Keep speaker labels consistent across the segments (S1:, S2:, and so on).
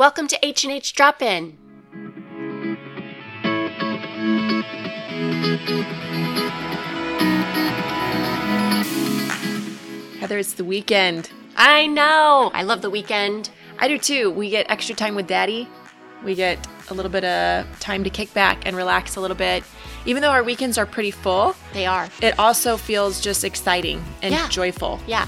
S1: Welcome to H&H Drop-In.
S2: Heather, it's the weekend.
S1: I know. I love the weekend.
S2: I do too. We get extra time with daddy. We get a little bit of time to kick back and relax a little bit. Even though our weekends are pretty full,
S1: They are.
S2: it also feels just exciting and
S1: Yeah.
S2: joyful.
S1: Yeah.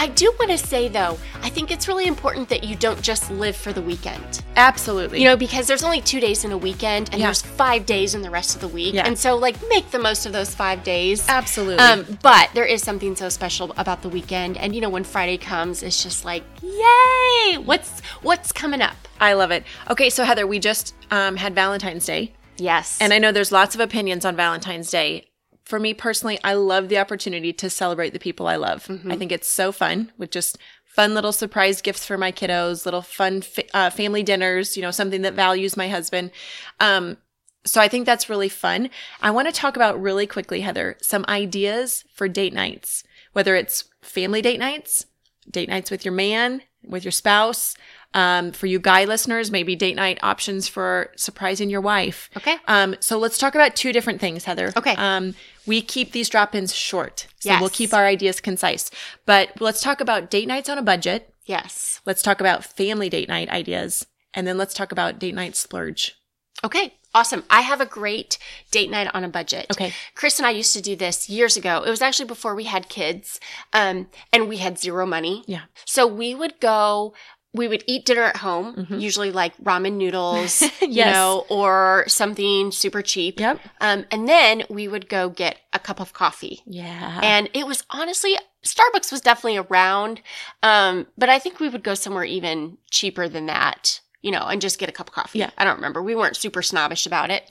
S1: I do want to say though, I think it's really important that you don't just live for the weekend.
S2: Absolutely.
S1: You know, because there's only two days in a weekend and
S2: Yeah.
S1: there's five days in the rest of the week.
S2: Yeah.
S1: And so, like, make the most of those five days.
S2: Absolutely.
S1: Um, but there is something so special about the weekend. And, you know, when Friday comes, it's just like, yay! What's what's coming up?
S2: I love it. Okay, so Heather, we just um, had Valentine's Day.
S1: Yes.
S2: And I know there's lots of opinions on Valentine's Day. For me personally, I love the opportunity to celebrate the people I love. I think it's so fun with just fun little surprise gifts for my kiddos, little fun fa- uh, family dinners, you know, something that values my husband. Um, so I think that's really fun. I want to talk about really quickly, Heather, some ideas for date nights, whether it's family date nights, date nights with your man, with your spouse. Um, for you guy listeners, maybe date night options for surprising your wife.
S1: Okay.
S2: Um, so let's talk about two different things, Heather.
S1: Okay.
S2: Um, we keep these drop ins short. So
S1: Yes.
S2: we'll keep our ideas concise. But let's talk about date nights on a budget.
S1: yes.
S2: Let's talk about family date night ideas. And then let's talk about date night splurge.
S1: Okay. Awesome. I have a great date night on a budget.
S2: Okay.
S1: Chris and I used to do this years ago. It was actually before we had kids. Um, and we had zero money.
S2: Yeah.
S1: So we would go, we would eat dinner at home, usually like ramen noodles, you
S2: Mm-hmm.
S1: Know, or something super cheap.
S2: Yep.
S1: Um, and then we would go get a cup of coffee.
S2: Yeah.
S1: And it was honestly, Starbucks was definitely around. Um, but I think we would go somewhere even cheaper than that, you know, and just get a cup of coffee.
S2: Yeah.
S1: I don't remember. We weren't super snobbish about it.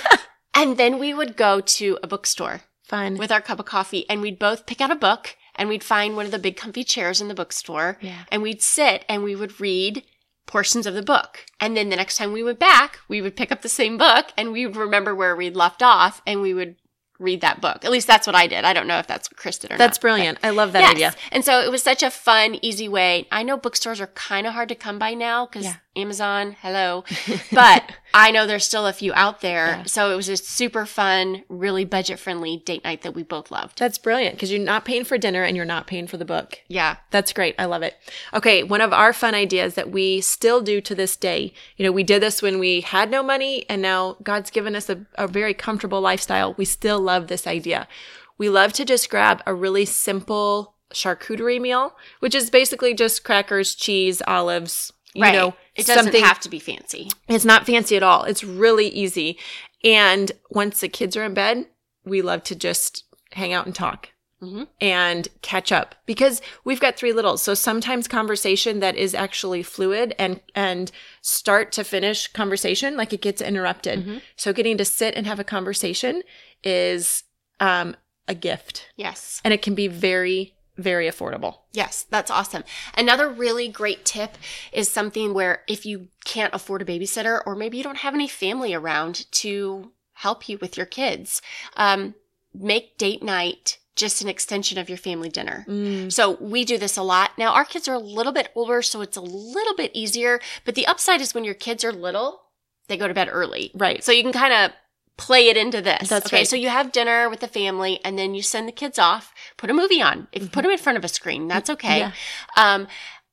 S1: and then we would go to a bookstore
S2: Fun.
S1: with our cup of coffee and we'd both pick out a book and we'd find one of the big comfy chairs in the bookstore
S2: Yeah.
S1: and we'd sit and we would read portions of the book. And then the next time we went back, we would pick up the same book and we would remember where we'd left off and we would read that book. At least that's what I did. I don't know if that's what Chris did or not.
S2: That's brilliant. I love that
S1: Yes.
S2: idea.
S1: And so it was such a fun, easy way. I know bookstores are kind of hard to come by now because
S2: Yeah.
S1: Amazon, hello. But I know there's still a few out there.
S2: Yeah.
S1: So it was a super fun, really budget friendly date night that we both loved.
S2: That's brilliant because you're not paying for dinner and you're not paying for the book.
S1: Yeah.
S2: That's great. I love it. Okay, one of our fun ideas that we still do to this day. You know, we did this when we had no money and now God's given us a, a very comfortable lifestyle. We still love this idea. We love to just grab a really simple charcuterie meal, which is basically just crackers, cheese, olives, you
S1: right.
S2: know,
S1: it doesn't have to be fancy.
S2: it's not fancy at all. It's really easy. And once the kids are in bed, we love to just hang out and talk
S1: Mhm.
S2: and catch up because we've got three littles. So sometimes conversation that is actually fluid and, and start to finish conversation, like it gets interrupted.
S1: Mhm.
S2: So getting to sit and have a conversation is, um, a gift
S1: Yes.
S2: and it can be very, very affordable.
S1: Yes, that's awesome. Another really great tip is something where if you can't afford a babysitter or maybe you don't have any family around to help you with your kids, um, make date night just an extension of your family dinner.
S2: Mm.
S1: So we do this a lot. Now our kids are a little bit older, so it's a little bit easier. But the upside is when your kids are little, they go to bed early.
S2: Right.
S1: So you can kind of play it into this.
S2: That's
S1: okay.
S2: right.
S1: So you have dinner with the family and then you send the kids off, put a movie on. If you put them in front of a screen, that's okay.
S2: Mm-hmm. Yeah.
S1: Um,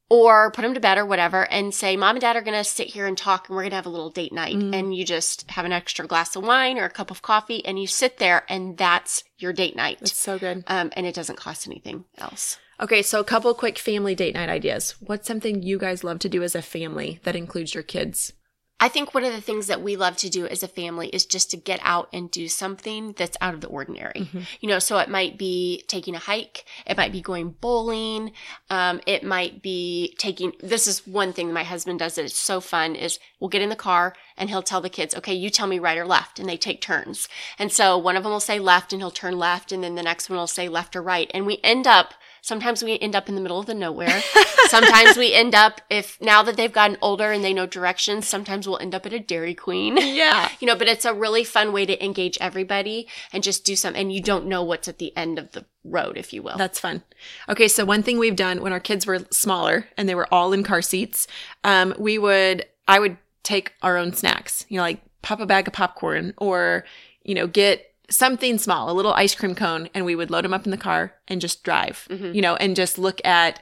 S1: or put them to bed or whatever and say, mom and dad are going to sit here and talk and we're going to have a little date night.
S2: Mm.
S1: And you just have an extra glass of wine or a cup of coffee and you sit there and that's your date night.
S2: It's so good.
S1: Um, and it doesn't cost anything else.
S2: Okay, so a couple quick family date night ideas. What's something you guys love to do as a family that includes your kids?
S1: I think one of the things that we love to do as a family is just to get out and do something that's out of the ordinary. You know, so it might be taking a hike, it might be going bowling, um, it might be taking. This is one thing my husband does that is so fun is we'll get in the car and he'll tell the kids, okay, you tell me right or left, and they take turns. And so one of them will say left and he'll turn left, and then the next one will say left or right, and we end up Sometimes we end up in the middle of the nowhere. sometimes we end up, if now that they've gotten older and they know directions, sometimes we'll end up at a Dairy Queen.
S2: Yeah.
S1: you know, but it's a really fun way to engage everybody and just do some, and you don't know what's at the end of the road, if you will.
S2: That's fun. Okay, so one thing we've done when our kids were smaller and they were all in car seats, um, we would, I would take our own snacks, you know, like pop a bag of popcorn or, you know, get something small, a little ice cream cone, and we would load them up in the car and just drive, you know, and just look at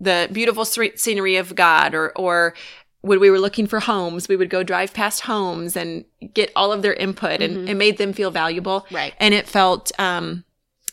S2: the beautiful scenery of God or, or, when we were looking for homes, we would go drive past homes and get all of their input and it made them feel valuable.
S1: Right.
S2: And it felt, um,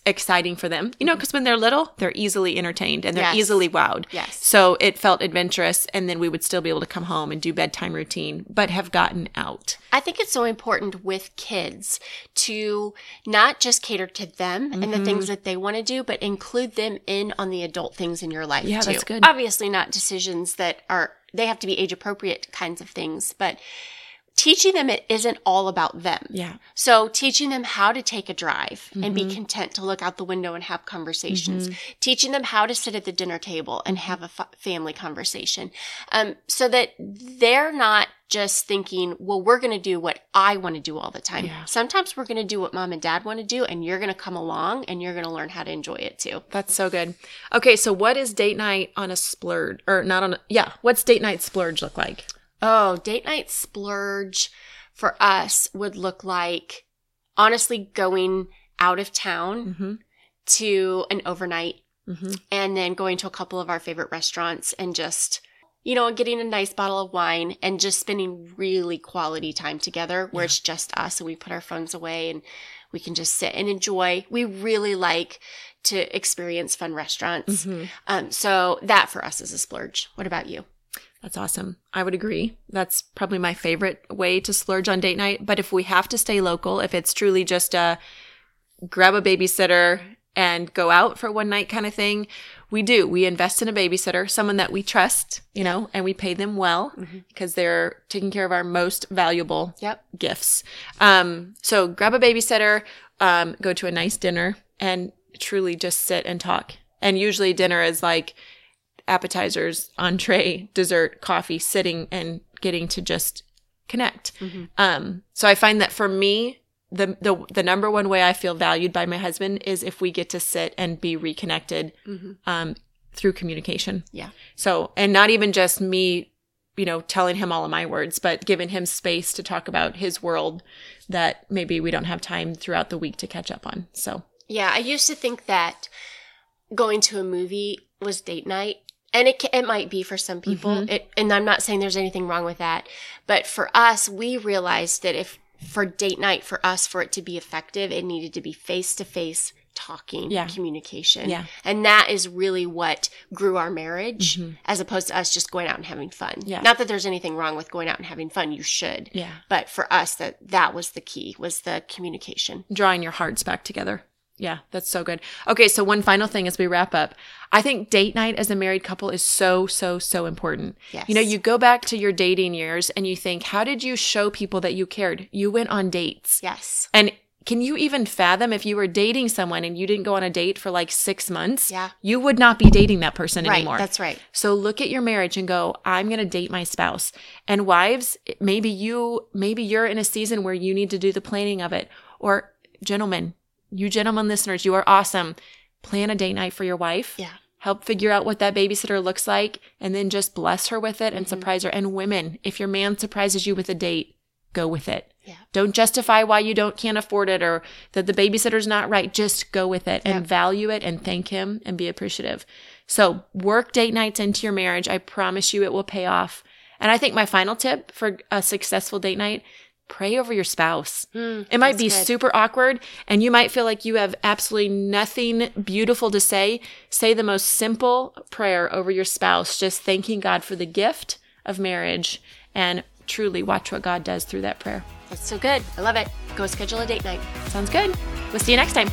S2: exciting for them, you know, mm-hmm. because when they're little, they're easily entertained and they're
S1: Yes.
S2: easily wowed.
S1: Yes.
S2: So it felt adventurous. And then we would still be able to come home and do bedtime routine, but have gotten out.
S1: I think it's so important with kids to not just cater to them and the things mm-hmm. that they want to do, but include them in on the adult things in your life
S2: Yeah,
S1: too.
S2: that's good.
S1: Obviously, not decisions that are they have to be age appropriate kinds of things, but teaching them it isn't all about them.
S2: Yeah.
S1: So teaching them how to take a drive and
S2: Mm-hmm.
S1: be content to look out the window and have conversations. Teaching them how to sit at the dinner table and have a family conversation. Um, so that they're not just thinking, well, we're going to do what I want to do all the time.
S2: Yeah.
S1: Sometimes we're going to do what mom and dad want to do and you're going to come along and you're going to learn how to enjoy it too.
S2: That's so good. Okay. So what is date night on a splurge or not on a, yeah. What's date night splurge look like?
S1: Oh, date night splurge for us would look like honestly going out of town
S2: Mm-hmm.
S1: to an overnight
S2: Mm-hmm.
S1: and then going to a couple of our favorite restaurants and just you know getting a nice bottle of wine and just spending really quality time together where it's just us and we put our phones away and we can just sit and enjoy we really like to experience fun restaurants
S2: Mm-hmm.
S1: um, so that for us is a splurge what about you
S2: That's awesome. I would agree. That's probably my favorite way to splurge on date night. But if we have to stay local, if it's truly just a grab a babysitter and go out for one night kind of thing, we do. We invest in a babysitter, someone that we trust, you know, and we pay them well because they're taking care of our most valuable
S1: yep
S2: gifts. Um, so grab a babysitter, um, go to a nice dinner and truly just sit and talk. And usually dinner is like appetizers, entree, dessert, coffee, sitting and getting to just connect. Um, so I find that for me, the, the the number one way I feel valued by my husband is if we get to sit and be reconnected um, through communication.
S1: yeah
S2: So, and not even just me, you know, telling him all of my words, but giving him space to talk about his world that maybe we don't have time throughout the week to catch up on. So,
S1: Yeah, I used to think that going to a movie was date night. And it, it might be for some people. It, and I'm not saying there's anything wrong with that. But for us, we realized that if for date night, for us, for it to be effective, it needed to be face to face talking,
S2: Yeah.
S1: communication.
S2: Yeah.
S1: And that is really what grew our marriage as opposed to us just going out and having fun.
S2: Mm-hmm. Yeah.
S1: Not that there's anything wrong with going out and having fun. You should.
S2: yeah,
S1: But for us, that, that was the key, was the communication.
S2: drawing your hearts back together. Yeah, that's so good. Okay, so one final thing as we wrap up. I think date night as a married couple is so, so, so important.
S1: Yes.
S2: You know, you go back to your dating years and you think, how did you show people that you cared? You went on dates.
S1: Yes.
S2: And can you even fathom if you were dating someone and you didn't go on a date for like six months?
S1: Yeah.
S2: You would not be dating that person
S1: Right.
S2: anymore.
S1: That's right.
S2: So look at your marriage and go, I'm going to date my spouse. And wives, maybe you, maybe you're in a season where you need to do the planning of it. Or gentlemen, you gentlemen listeners, you are awesome. Plan a date night for your wife.
S1: Yeah.
S2: Help figure out what that babysitter looks like and then just bless her with it
S1: Mm-hmm.
S2: and surprise her. And women, if your man surprises you with a date, go with it.
S1: Yeah.
S2: Don't justify why you don't can't afford it or that the babysitter's not right. Just go with it and value it and thank him and be appreciative. So work date nights into your marriage. I promise you it will pay off. And I think my final tip for a successful date night, pray over your spouse. Mm, it might be
S1: good.
S2: super awkward and you might feel like you have absolutely nothing beautiful to say. Say the most simple prayer over your spouse, just thanking God for the gift of marriage and truly watch what God does through that prayer.
S1: That's so good. I love it. Go schedule a date night.
S2: Sounds good. We'll see you next time.